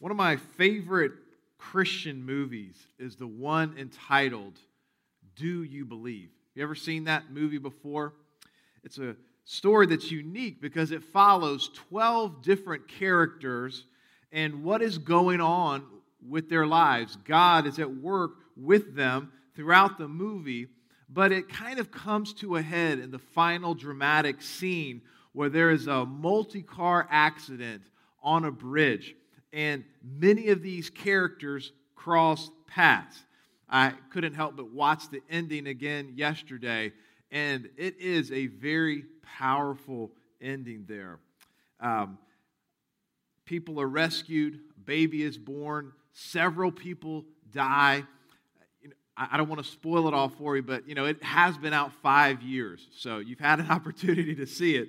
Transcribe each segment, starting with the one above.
One of my favorite Christian movies is the one entitled Do You Believe? Have you ever seen that movie before? It's a story that's unique because it follows 12 different characters and what is going on with their lives. God is at work with them throughout the movie, but it kind of comes to a head in the final dramatic scene where there is a multi car accident on a bridge, and many of these characters cross paths. I couldn't help but watch the ending again yesterday, and it is a very powerful ending there. Um, people are rescued, baby is born, several people die. I don't want to spoil it all for you, but you know it has been out five years, so you've had an opportunity to see it.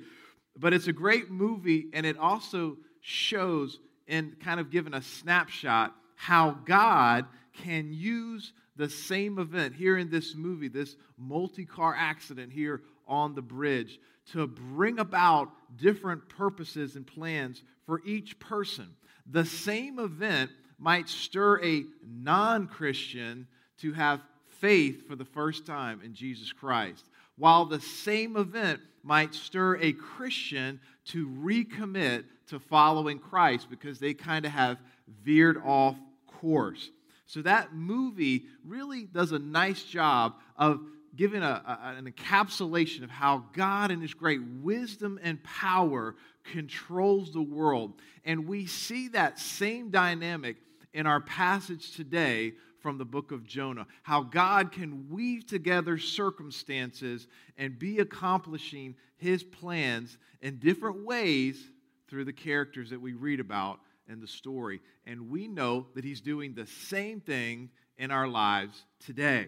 But it's a great movie, and it also shows and kind of given a snapshot how God can use the same event here in this movie, this multi car accident here on the bridge, to bring about different purposes and plans for each person. The same event might stir a non Christian to have faith for the first time in Jesus Christ, while the same event might stir a Christian to recommit to following Christ because they kind of have veered off course. So that movie really does a nice job of giving a, a, an encapsulation of how God, in His great wisdom and power, controls the world. And we see that same dynamic in our passage today from the book of Jonah. How God can weave together circumstances and be accomplishing his plans in different ways through the characters that we read about in the story. And we know that he's doing the same thing in our lives today.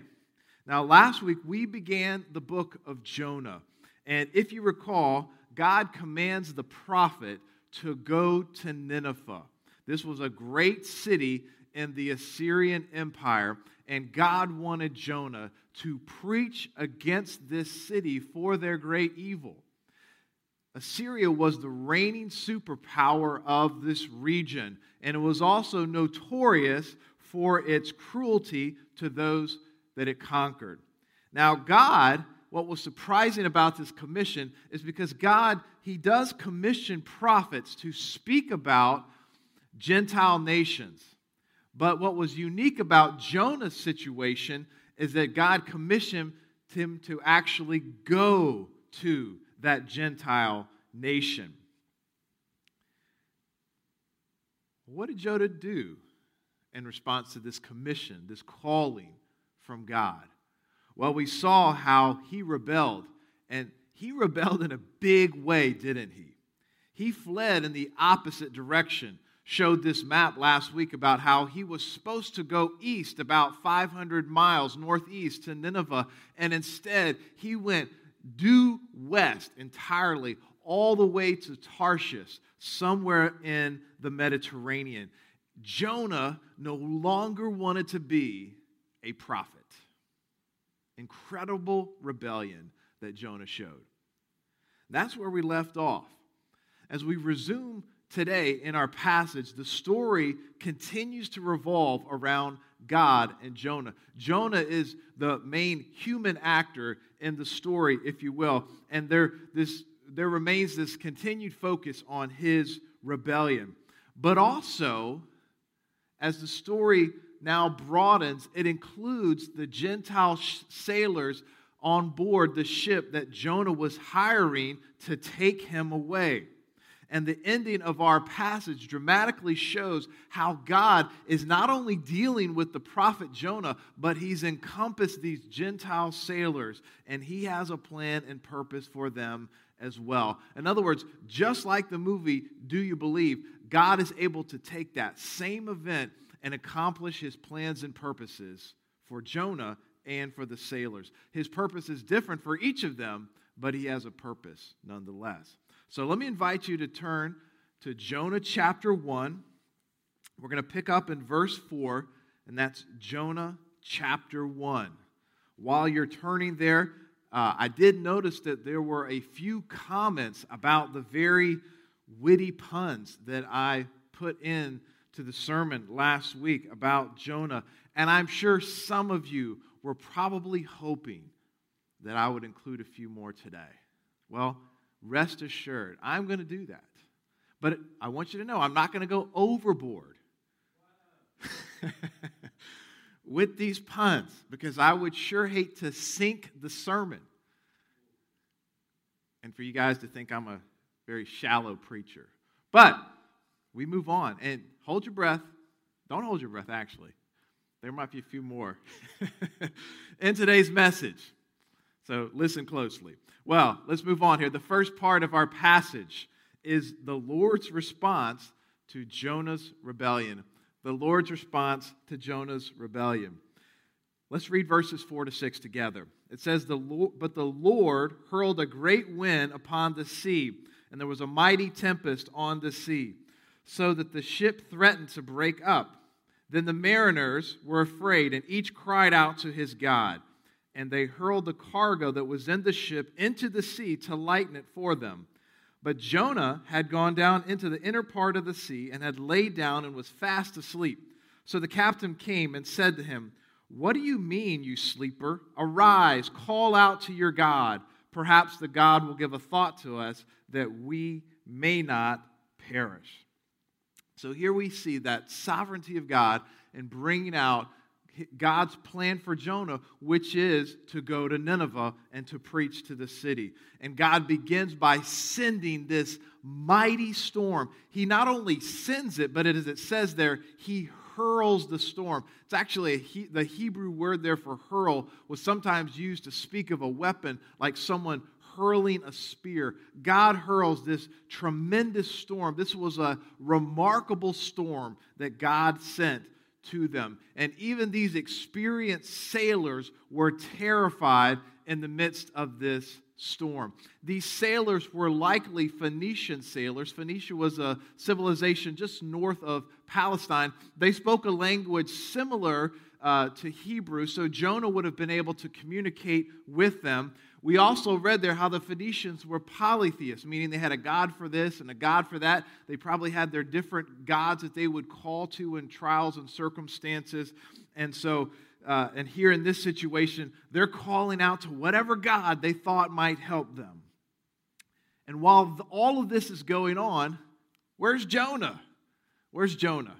Now, last week we began the book of Jonah. And if you recall, God commands the prophet to go to Nineveh. This was a great city in the Assyrian Empire, and God wanted Jonah to preach against this city for their great evil. Assyria was the reigning superpower of this region, and it was also notorious for its cruelty to those that it conquered. Now, God, what was surprising about this commission is because God, He does commission prophets to speak about Gentile nations. But what was unique about Jonah's situation is that God commissioned him to actually go to that Gentile nation. What did Jonah do in response to this commission, this calling from God? Well, we saw how he rebelled, and he rebelled in a big way, didn't he? He fled in the opposite direction showed this map last week about how he was supposed to go east about 500 miles northeast to Nineveh, and instead he went due west entirely, all the way to Tarshish, somewhere in the Mediterranean. Jonah no longer wanted to be a prophet. Incredible rebellion that Jonah showed. That's where we left off. As we resume today in our passage, the story continues to revolve around God and Jonah. Jonah is the main human actor in the story, if you will, and there, this, there remains this continued focus on his rebellion. But also, as the story now broadens, it includes the Gentile sailors on board the ship that Jonah was hiring to take him away and the ending of our passage dramatically shows how God is not only dealing with the prophet Jonah, but he's encompassed these Gentile sailors, and he has a plan and purpose for them as well. In other words, just like the movie Do You Believe, God is able to take that same event and accomplish his plans and purposes for Jonah and for the sailors. His purpose is different for each of them, but he has a purpose nonetheless. So let me invite you to turn to Jonah chapter 1. We're going to pick up in verse 4, and that's Jonah chapter 1. While you're turning there, uh, I did notice that there were a few comments about the very witty puns that I put in to the sermon last week about Jonah, and I'm sure some of you were probably hoping that I would include a few more today. Well, rest assured, I'm going to do that. But I want you to know I'm not going to go overboard with these puns because I would sure hate to sink the sermon and for you guys to think I'm a very shallow preacher. But we move on and hold your breath. Don't hold your breath, actually. There might be a few more in today's message. So listen closely. Well, let's move on here. The first part of our passage is the Lord's response to Jonah's rebellion. The Lord's response to Jonah's rebellion. Let's read verses 4 to 6 together. It says, the Lord, But the Lord hurled a great wind upon the sea, and there was a mighty tempest on the sea, so that the ship threatened to break up. Then the mariners were afraid, and each cried out to his God. And they hurled the cargo that was in the ship into the sea to lighten it for them. But Jonah had gone down into the inner part of the sea and had laid down and was fast asleep. So the captain came and said to him, What do you mean, you sleeper? Arise, call out to your God. Perhaps the God will give a thought to us that we may not perish. So here we see that sovereignty of God in bringing out God's plan for Jonah, which is to go to Nineveh and to preach to the city. And God begins by sending this mighty storm. He not only sends it, but as it says there, he hurls the storm. It's actually he, the Hebrew word there for hurl was sometimes used to speak of a weapon like someone hurling a spear. God hurls this tremendous storm. This was a remarkable storm that God sent to them. And even these experienced sailors were terrified in the midst of this storm. These sailors were likely Phoenician sailors. Phoenicia was a civilization just north of Palestine. They spoke a language similar uh, to Hebrew, so Jonah would have been able to communicate with them. We also read there how the Phoenicians were polytheists, meaning they had a god for this and a god for that. They probably had their different gods that they would call to in trials and circumstances. And so, uh, and here in this situation, they're calling out to whatever god they thought might help them. And while all of this is going on, where's Jonah? Where's Jonah?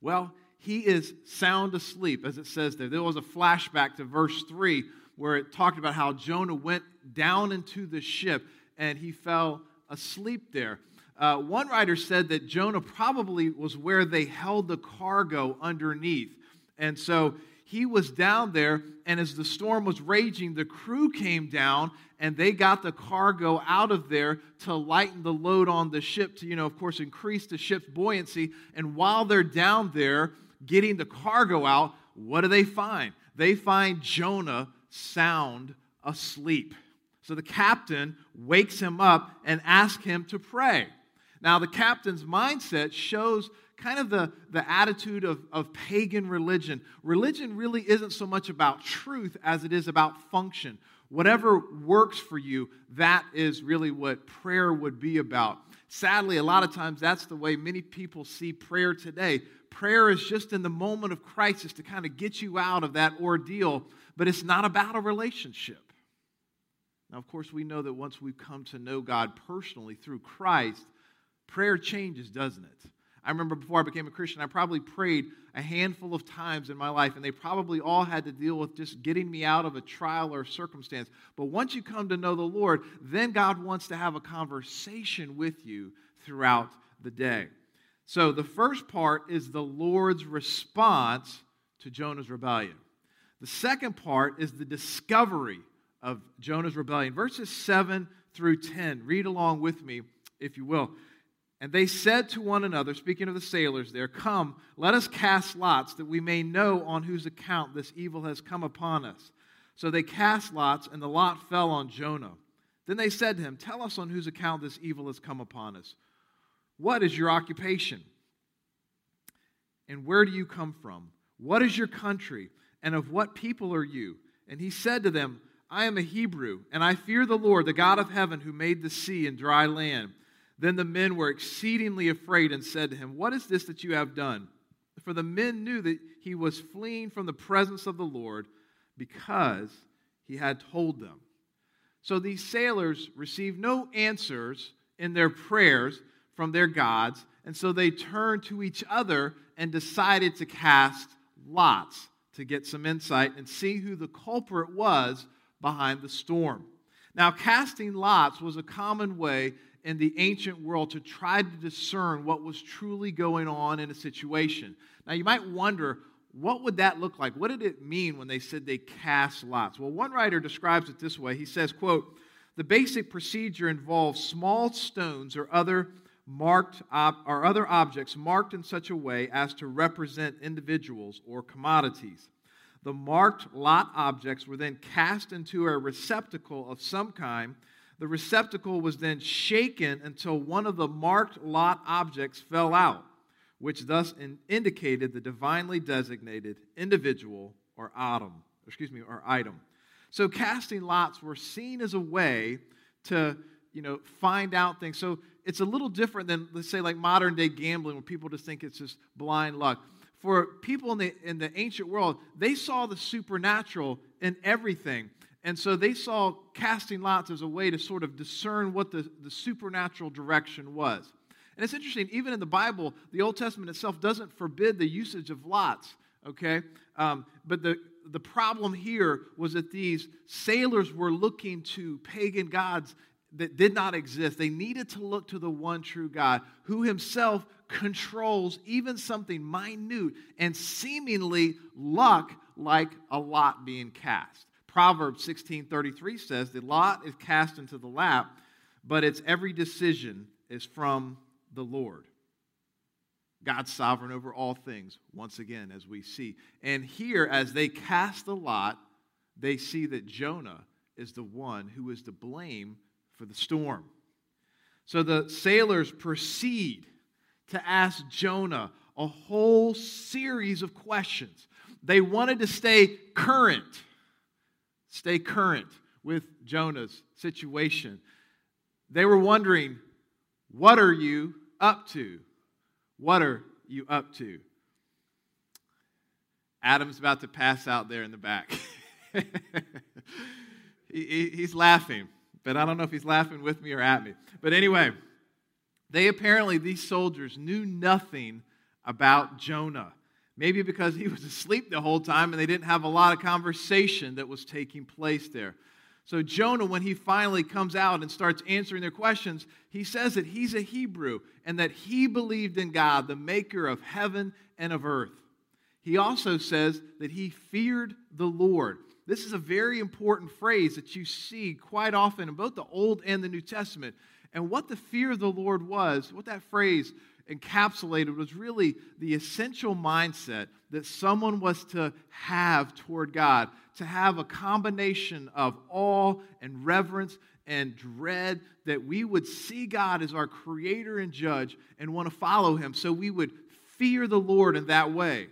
Well, he is sound asleep, as it says there. There was a flashback to verse 3 where it talked about how Jonah went down into the ship and he fell asleep there. Uh, one writer said that Jonah probably was where they held the cargo underneath. And so he was down there, and as the storm was raging, the crew came down and they got the cargo out of there to lighten the load on the ship to, you know, of course, increase the ship's buoyancy. And while they're down there getting the cargo out, what do they find? They find Jonah sound asleep. So the captain wakes him up and asks him to pray. Now, the captain's mindset shows kind of the, the attitude of, of pagan religion. Religion really isn't so much about truth as it is about function. Whatever works for you, that is really what prayer would be about. Sadly, a lot of times that's the way many people see prayer today. Prayer is just in the moment of crisis to kind of get you out of that ordeal but it's not about a relationship. Now, of course, we know that once we come to know God personally through Christ, prayer changes, doesn't it? I remember before I became a Christian, I probably prayed a handful of times in my life, and they probably all had to deal with just getting me out of a trial or circumstance. But once you come to know the Lord, then God wants to have a conversation with you throughout the day. So the first part is the Lord's response to Jonah's rebellion. The second part is the discovery of Jonah's rebellion. Verses 7 through 10. Read along with me, if you will. And they said to one another, speaking of the sailors there, Come, let us cast lots, that we may know on whose account this evil has come upon us. So they cast lots, and the lot fell on Jonah. Then they said to him, Tell us on whose account this evil has come upon us. What is your occupation? And where do you come from? What is your country? And of what people are you? And he said to them, I am a Hebrew, and I fear the Lord, the God of heaven, who made the sea and dry land. Then the men were exceedingly afraid and said to him, What is this that you have done? For the men knew that he was fleeing from the presence of the Lord because he had told them. So these sailors received no answers in their prayers from their gods, and so they turned to each other and decided to cast lots to get some insight and see who the culprit was behind the storm. Now, casting lots was a common way in the ancient world to try to discern what was truly going on in a situation. Now, you might wonder, what would that look like? What did it mean when they said they cast lots? Well, one writer describes it this way. He says, quote, "The basic procedure involves small stones or other marked ob- or other objects marked in such a way as to represent individuals or commodities. The marked lot objects were then cast into a receptacle of some kind. The receptacle was then shaken until one of the marked lot objects fell out which thus in, indicated the divinely designated individual or item, excuse me, or item. So casting lots were seen as a way to, you know, find out things. So it's a little different than let's say like modern day gambling where people just think it's just blind luck. For people in the in the ancient world, they saw the supernatural in everything. And so they saw casting lots as a way to sort of discern what the, the supernatural direction was. And it's interesting, even in the Bible, the Old Testament itself doesn't forbid the usage of lots, okay? Um, but the, the problem here was that these sailors were looking to pagan gods that did not exist. They needed to look to the one true God who himself controls even something minute and seemingly luck like a lot being cast. Proverbs 16:33 says, "The lot is cast into the lap, but its every decision is from the Lord. God's sovereign over all things, once again, as we see. And here, as they cast the lot, they see that Jonah is the one who is to blame for the storm. So the sailors proceed to ask Jonah a whole series of questions. They wanted to stay current, stay current with Jonah's situation. They were wondering, what are you up to? What are you up to? Adam's about to pass out there in the back. he, he's laughing, but I don't know if he's laughing with me or at me. But anyway, they apparently, these soldiers, knew nothing about Jonah. Maybe because he was asleep the whole time and they didn't have a lot of conversation that was taking place there. So, Jonah, when he finally comes out and starts answering their questions, he says that he's a Hebrew and that he believed in God, the maker of heaven and of earth. He also says that he feared the Lord. This is a very important phrase that you see quite often in both the Old and the New Testament. And what the fear of the Lord was, what that phrase encapsulated was really the essential mindset that someone was to have toward God, to have a combination of awe and reverence and dread, that we would see God as our creator and judge and want to follow him. So we would fear the Lord in that way.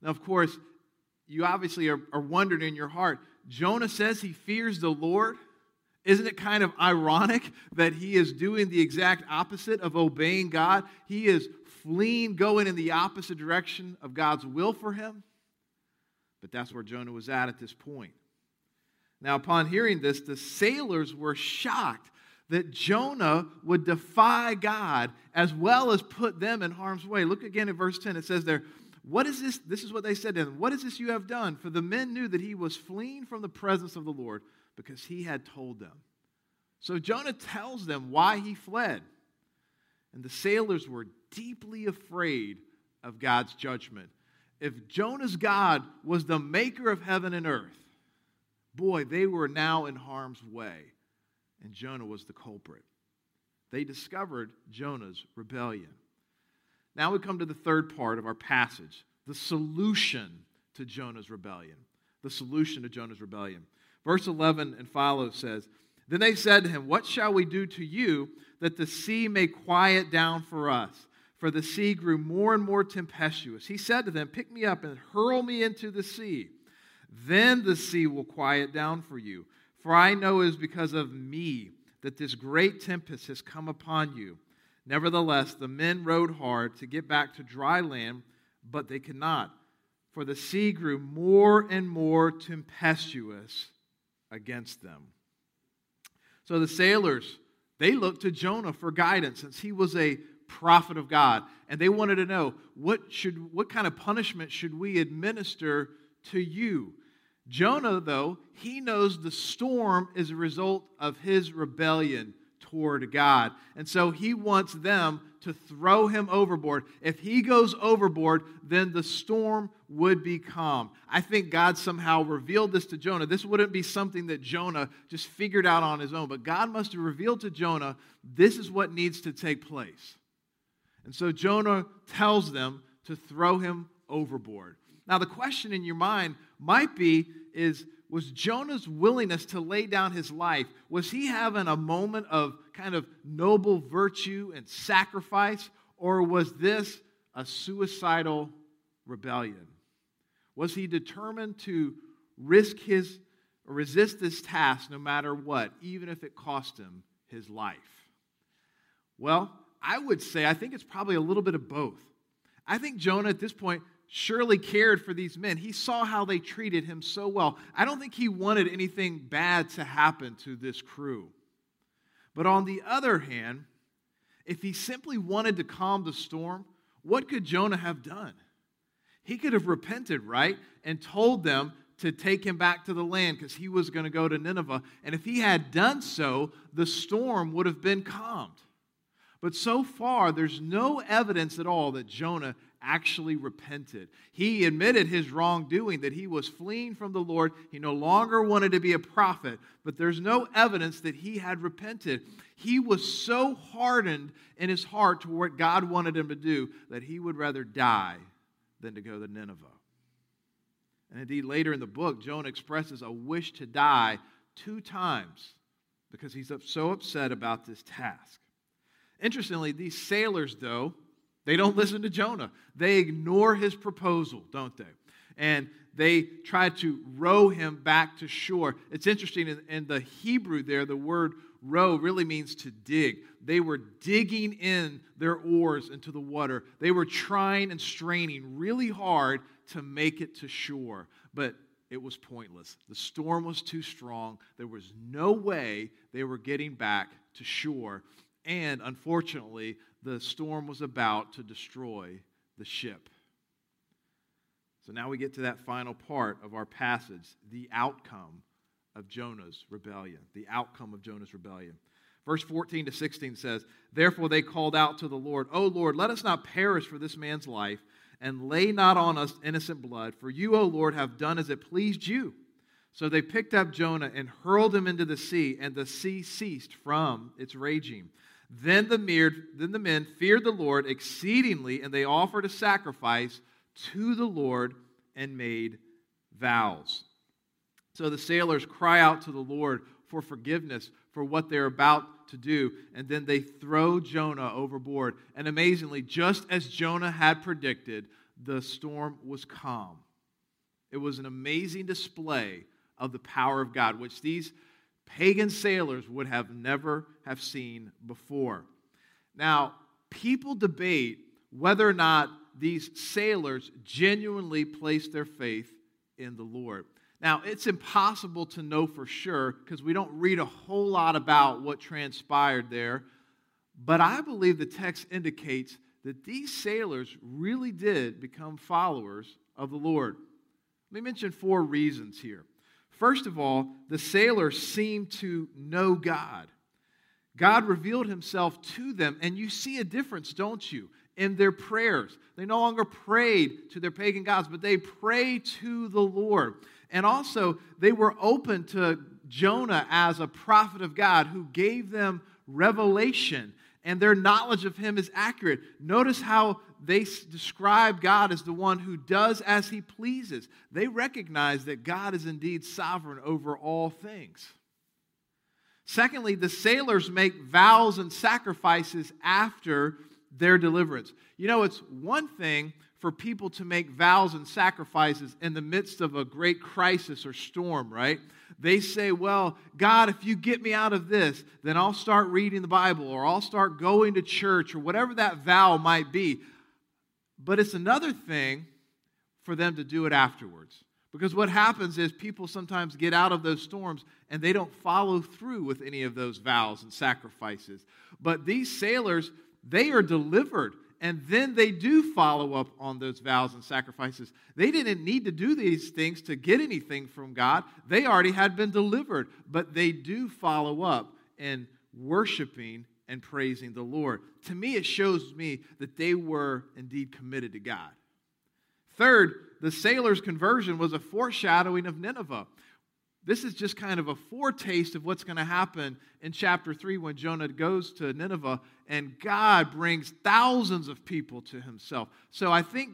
Now, of course, you obviously are, are wondering in your heart Jonah says he fears the Lord. Isn't it kind of ironic that he is doing the exact opposite of obeying God? He is fleeing, going in the opposite direction of God's will for him. But that's where Jonah was at at this point. Now, upon hearing this, the sailors were shocked that Jonah would defy God as well as put them in harm's way. Look again at verse 10. It says there, What is this? This is what they said to him. What is this you have done? For the men knew that he was fleeing from the presence of the Lord because he had told them. So Jonah tells them why he fled. And the sailors were deeply afraid of God's judgment. If Jonah's God was the maker of heaven and earth, boy, they were now in harm's way. And Jonah was the culprit. They discovered Jonah's rebellion. Now we come to the third part of our passage the solution to Jonah's rebellion. The solution to Jonah's rebellion. Verse 11 and follow says, Then they said to him, What shall we do to you that the sea may quiet down for us? For the sea grew more and more tempestuous. He said to them, Pick me up and hurl me into the sea. Then the sea will quiet down for you. For I know it is because of me that this great tempest has come upon you. Nevertheless, the men rowed hard to get back to dry land, but they could not, for the sea grew more and more tempestuous against them. So the sailors, they looked to Jonah for guidance since he was a prophet of God, and they wanted to know what should what kind of punishment should we administer to you? Jonah, though, he knows the storm is a result of his rebellion toward God. And so he wants them to throw him overboard. If he goes overboard, then the storm would be calm. I think God somehow revealed this to Jonah. This wouldn't be something that Jonah just figured out on his own, but God must have revealed to Jonah this is what needs to take place. And so Jonah tells them to throw him overboard. Now, the question in your mind might be is was Jonah's willingness to lay down his life, was he having a moment of kind of noble virtue and sacrifice, or was this a suicidal rebellion? Was he determined to risk his resist this task no matter what, even if it cost him his life? Well, I would say I think it's probably a little bit of both. I think Jonah at this point surely cared for these men. He saw how they treated him so well. I don't think he wanted anything bad to happen to this crew. But on the other hand, if he simply wanted to calm the storm, what could Jonah have done? He could have repented, right? And told them to take him back to the land because he was going to go to Nineveh. And if he had done so, the storm would have been calmed. But so far, there's no evidence at all that Jonah actually repented. He admitted his wrongdoing, that he was fleeing from the Lord. He no longer wanted to be a prophet, but there's no evidence that he had repented. He was so hardened in his heart to what God wanted him to do that he would rather die than to go to Nineveh. And indeed, later in the book, Jonah expresses a wish to die two times because he's so upset about this task. Interestingly, these sailors, though, they don't listen to Jonah. They ignore his proposal, don't they? And they try to row him back to shore. It's interesting, in, in, the Hebrew there, the word row really means to dig. They were digging in their oars into the water. They were trying and straining really hard to make it to shore, but it was pointless. The storm was too strong. There was no way they were getting back to shore. And unfortunately, the storm was about to destroy the ship. So now we get to that final part of our passage the outcome of Jonah's rebellion. The outcome of Jonah's rebellion. Verse 14 to 16 says, Therefore they called out to the Lord, O Lord, let us not perish for this man's life, and lay not on us innocent blood, for you, O Lord, have done as it pleased you. So they picked up Jonah and hurled him into the sea, and the sea ceased from its raging. Then the, then the men feared the Lord exceedingly, and they offered a sacrifice to the Lord and made vows. So the sailors cry out to the Lord for forgiveness for what they're about to do, and then they throw Jonah overboard. And amazingly, just as Jonah had predicted, the storm was calm. It was an amazing display of the power of God, which these pagan sailors would have never have seen before. Now, people debate whether or not these sailors genuinely placed their faith in the Lord. Now, it's impossible to know for sure because we don't read a whole lot about what transpired there, but I believe the text indicates that these sailors really did become followers of the Lord. Let me mention four reasons here. First of all, the sailors seemed to know God. God revealed himself to them, and you see a difference, don't you, in their prayers. They no longer prayed to their pagan gods, but they prayed to the Lord. And also, they were open to Jonah as a prophet of God who gave them revelation, and their knowledge of him is accurate. Notice how they describe God as the one who does as he pleases. They recognize that God is indeed sovereign over all things. Secondly, the sailors make vows and sacrifices after their deliverance. You know, it's one thing for people to make vows and sacrifices in the midst of a great crisis or storm, right? They say, Well, God, if you get me out of this, then I'll start reading the Bible or I'll start going to church or whatever that vow might be. But it's another thing for them to do it afterwards. Because what happens is people sometimes get out of those storms and they don't follow through with any of those vows and sacrifices. But these sailors, they are delivered and then they do follow up on those vows and sacrifices. They didn't need to do these things to get anything from God, they already had been delivered. But they do follow up in worshiping and praising the Lord. To me, it shows me that they were indeed committed to God. Third, the sailor's conversion was a foreshadowing of Nineveh. This is just kind of a foretaste of what's going to happen in chapter 3 when Jonah goes to Nineveh and God brings thousands of people to himself. So I think,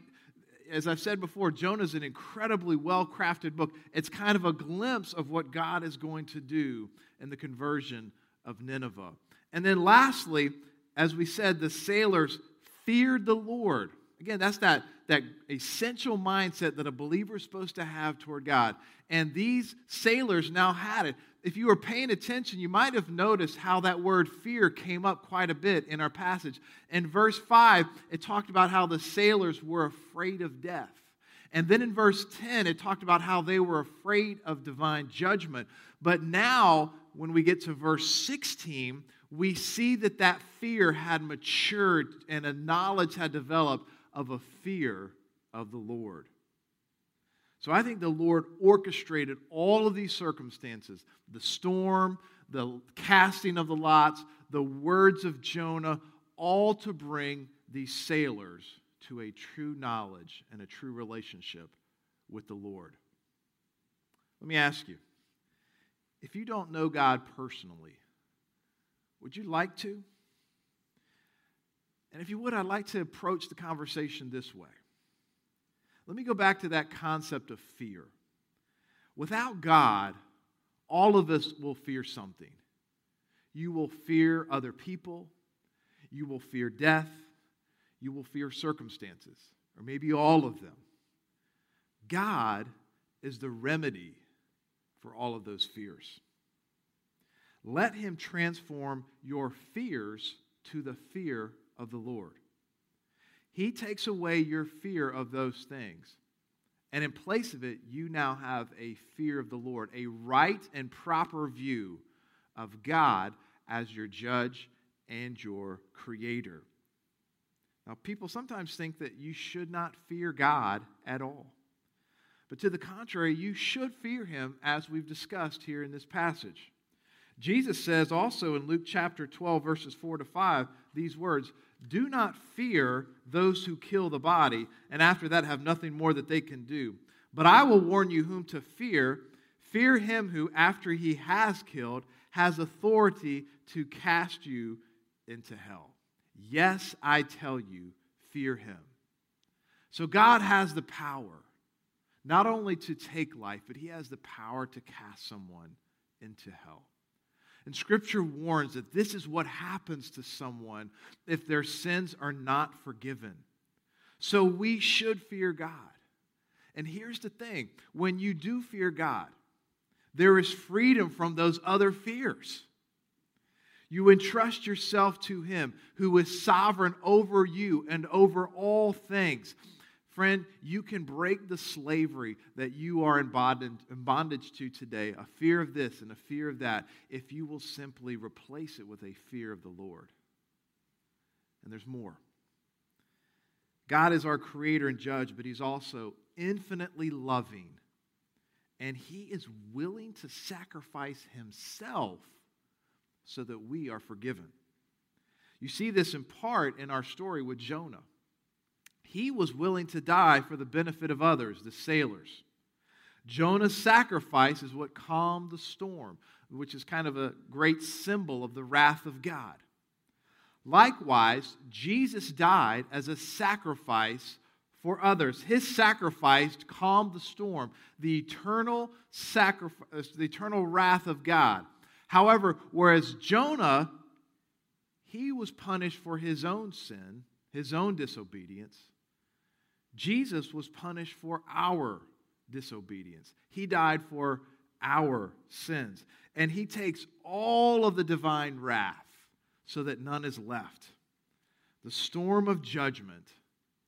as I've said before, Jonah is an incredibly well crafted book. It's kind of a glimpse of what God is going to do in the conversion of Nineveh. And then lastly, as we said, the sailors feared the Lord. Again, that's that, that essential mindset that a believer is supposed to have toward God. And these sailors now had it. If you were paying attention, you might have noticed how that word fear came up quite a bit in our passage. In verse 5, it talked about how the sailors were afraid of death. And then in verse 10, it talked about how they were afraid of divine judgment. But now, when we get to verse 16, we see that that fear had matured and a knowledge had developed of a fear of the Lord. So I think the Lord orchestrated all of these circumstances the storm, the casting of the lots, the words of Jonah, all to bring these sailors to a true knowledge and a true relationship with the Lord. Let me ask you if you don't know God personally, would you like to? And if you would, I'd like to approach the conversation this way. Let me go back to that concept of fear. Without God, all of us will fear something. You will fear other people, you will fear death, you will fear circumstances, or maybe all of them. God is the remedy for all of those fears. Let Him transform your fears to the fear of the Lord. He takes away your fear of those things. And in place of it, you now have a fear of the Lord, a right and proper view of God as your judge and your creator. Now, people sometimes think that you should not fear God at all. But to the contrary, you should fear him as we've discussed here in this passage. Jesus says also in Luke chapter 12, verses 4 to 5, these words Do not fear those who kill the body, and after that have nothing more that they can do. But I will warn you whom to fear. Fear him who, after he has killed, has authority to cast you into hell. Yes, I tell you, fear him. So God has the power not only to take life, but he has the power to cast someone into hell. And Scripture warns that this is what happens to someone if their sins are not forgiven. So we should fear God. And here's the thing when you do fear God, there is freedom from those other fears. You entrust yourself to Him who is sovereign over you and over all things. Friend, you can break the slavery that you are in bondage, to today, a fear of this and a fear of that, if you will simply replace it with a fear of the Lord. And there's more. God is our creator and judge, but He's also infinitely loving. And He is willing to sacrifice Himself so that we are forgiven. You see this in part in our story with Jonah. He was willing to die for the benefit of others, the sailors. Jonah's sacrifice is what calmed the storm, which is kind of a great symbol of the wrath of God. Likewise, Jesus died as a sacrifice for others. His sacrifice calmed the storm, the eternal sacrifice, the eternal wrath of God. However, whereas Jonah, he was punished for his own sin, his own disobedience, Jesus was punished for our disobedience. He died for our sins. And he takes all of the divine wrath so that none is left. The storm of judgment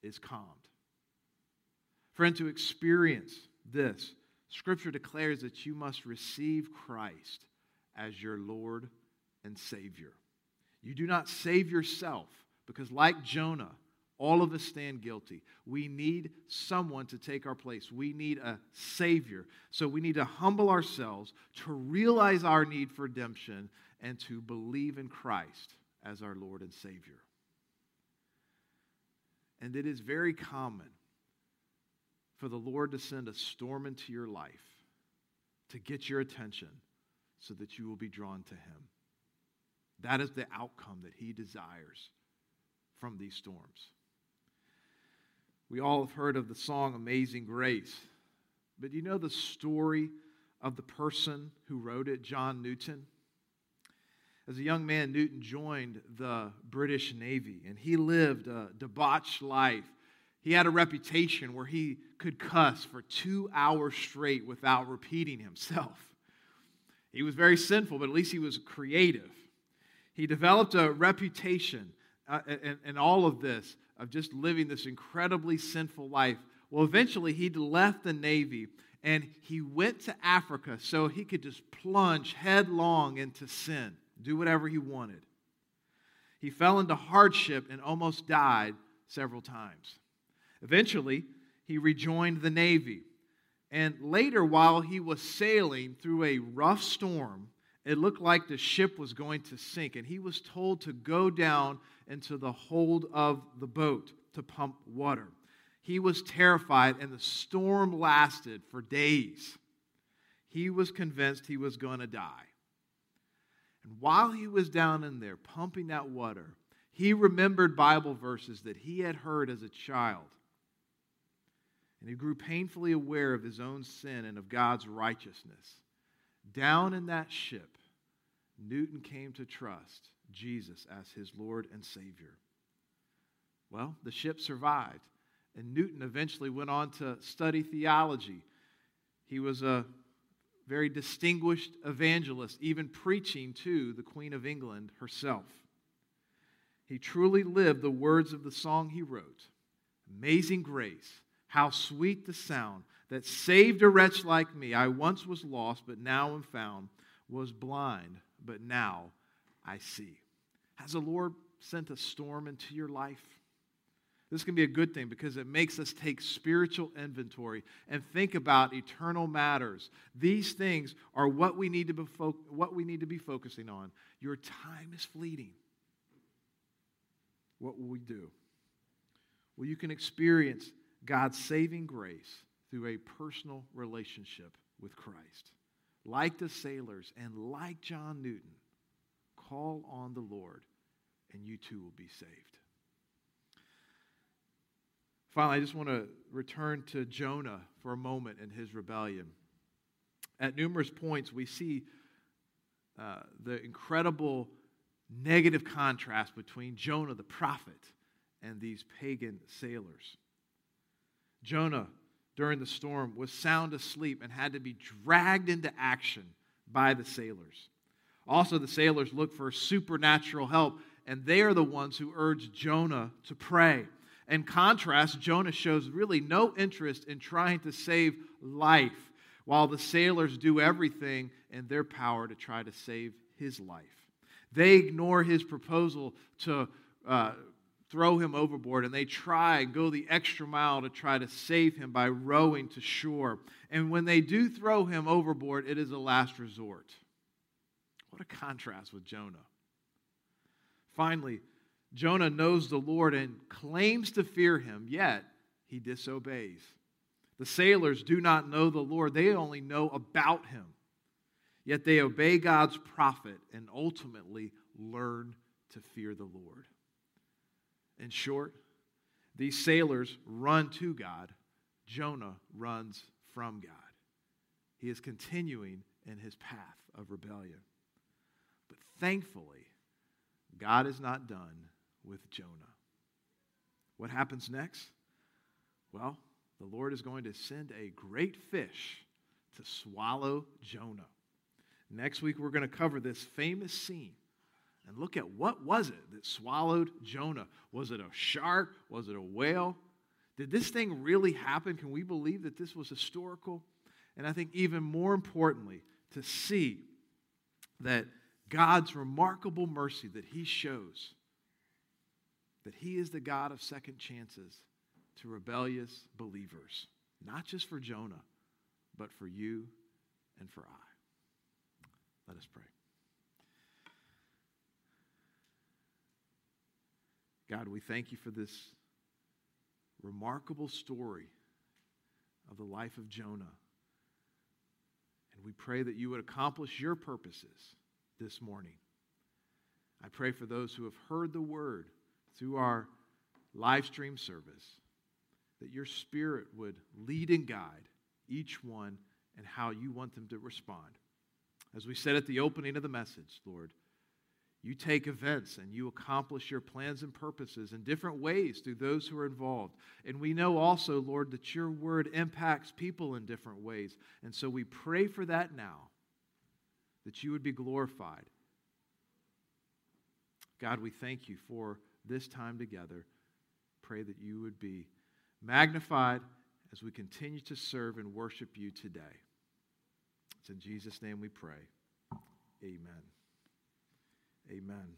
is calmed. Friend, to experience this, Scripture declares that you must receive Christ as your Lord and Savior. You do not save yourself because, like Jonah, all of us stand guilty. We need someone to take our place. We need a Savior. So we need to humble ourselves to realize our need for redemption and to believe in Christ as our Lord and Savior. And it is very common for the Lord to send a storm into your life to get your attention so that you will be drawn to Him. That is the outcome that He desires from these storms. We all have heard of the song Amazing Grace, but do you know the story of the person who wrote it, John Newton? As a young man, Newton joined the British Navy and he lived a debauched life. He had a reputation where he could cuss for two hours straight without repeating himself. He was very sinful, but at least he was creative. He developed a reputation uh, in, in all of this of just living this incredibly sinful life. Well, eventually he left the Navy and he went to Africa so he could just plunge headlong into sin do whatever he wanted. He fell into hardship and almost died several times. Eventually, he rejoined the Navy. And later, while he was sailing through a rough storm, it looked like the ship was going to sink. And he was told to go down into the hold of the boat to pump water. He was terrified, and the storm lasted for days. He was convinced he was going to die. And while he was down in there pumping that water, he remembered Bible verses that he had heard as a child. And he grew painfully aware of his own sin and of God's righteousness. Down in that ship, Newton came to trust Jesus as his Lord and Savior. Well, the ship survived, and Newton eventually went on to study theology. He was a very distinguished evangelist, even preaching to the Queen of England herself. He truly lived the words of the song he wrote Amazing grace, how sweet the sound that saved a wretch like me. I once was lost, but now am found, was blind, but now I see. Has the Lord sent a storm into your life? This can be a good thing because it makes us take spiritual inventory and think about eternal matters. These things are what we need to be, fo- what we need to be focusing on. Your time is fleeting. What will we do? Well, you can experience God's saving grace through a personal relationship with Christ. Like the sailors and like John Newton, call on the Lord and you too will be saved. Finally, I just want to return to Jonah for a moment and his rebellion. At numerous points, we see uh, the incredible negative contrast between Jonah the prophet and these pagan sailors. Jonah, during the storm, was sound asleep and had to be dragged into action by the sailors. Also, the sailors looked for supernatural help, and they are the ones who urge Jonah to pray. In contrast, Jonah shows really no interest in trying to save life, while the sailors do everything in their power to try to save his life. They ignore his proposal to uh, throw him overboard, and they try and go the extra mile to try to save him by rowing to shore. And when they do throw him overboard, it is a last resort. What a contrast with Jonah. Finally, Jonah knows the Lord and claims to fear him, yet he disobeys. The sailors do not know the Lord, they only know about him. Yet they obey God's prophet and ultimately learn to fear the Lord. In short, these sailors run to God, Jonah runs from God. He is continuing in his path of rebellion. But thankfully, God is not done with Jonah. What happens next? Well, the Lord is going to send a great fish to swallow Jonah. Next week, we're going to cover this famous scene and look at what was it that swallowed Jonah? Was it a shark? Was it a whale? Did this thing really happen? Can we believe that this was historical? And I think even more importantly, to see that God's remarkable mercy that He shows, that He is the God of second chances to rebellious believers, not just for Jonah, but for you and for I. Let us pray. God, we thank you for this remarkable story of the life of Jonah. And we pray that you would accomplish your purposes this morning. I pray for those who have heard the word through our live stream service that your spirit would lead and guide each one and how you want them to respond. As we said at the opening of the message, Lord, you take events and you accomplish your plans and purposes in different ways through those who are involved. And we know also, Lord, that your word impacts people in different ways. And so we pray for that now, that you would be glorified. God, we thank you for this time together. Pray that you would be magnified as we continue to serve and worship you today. It's in Jesus' name we pray. Amen. Amen.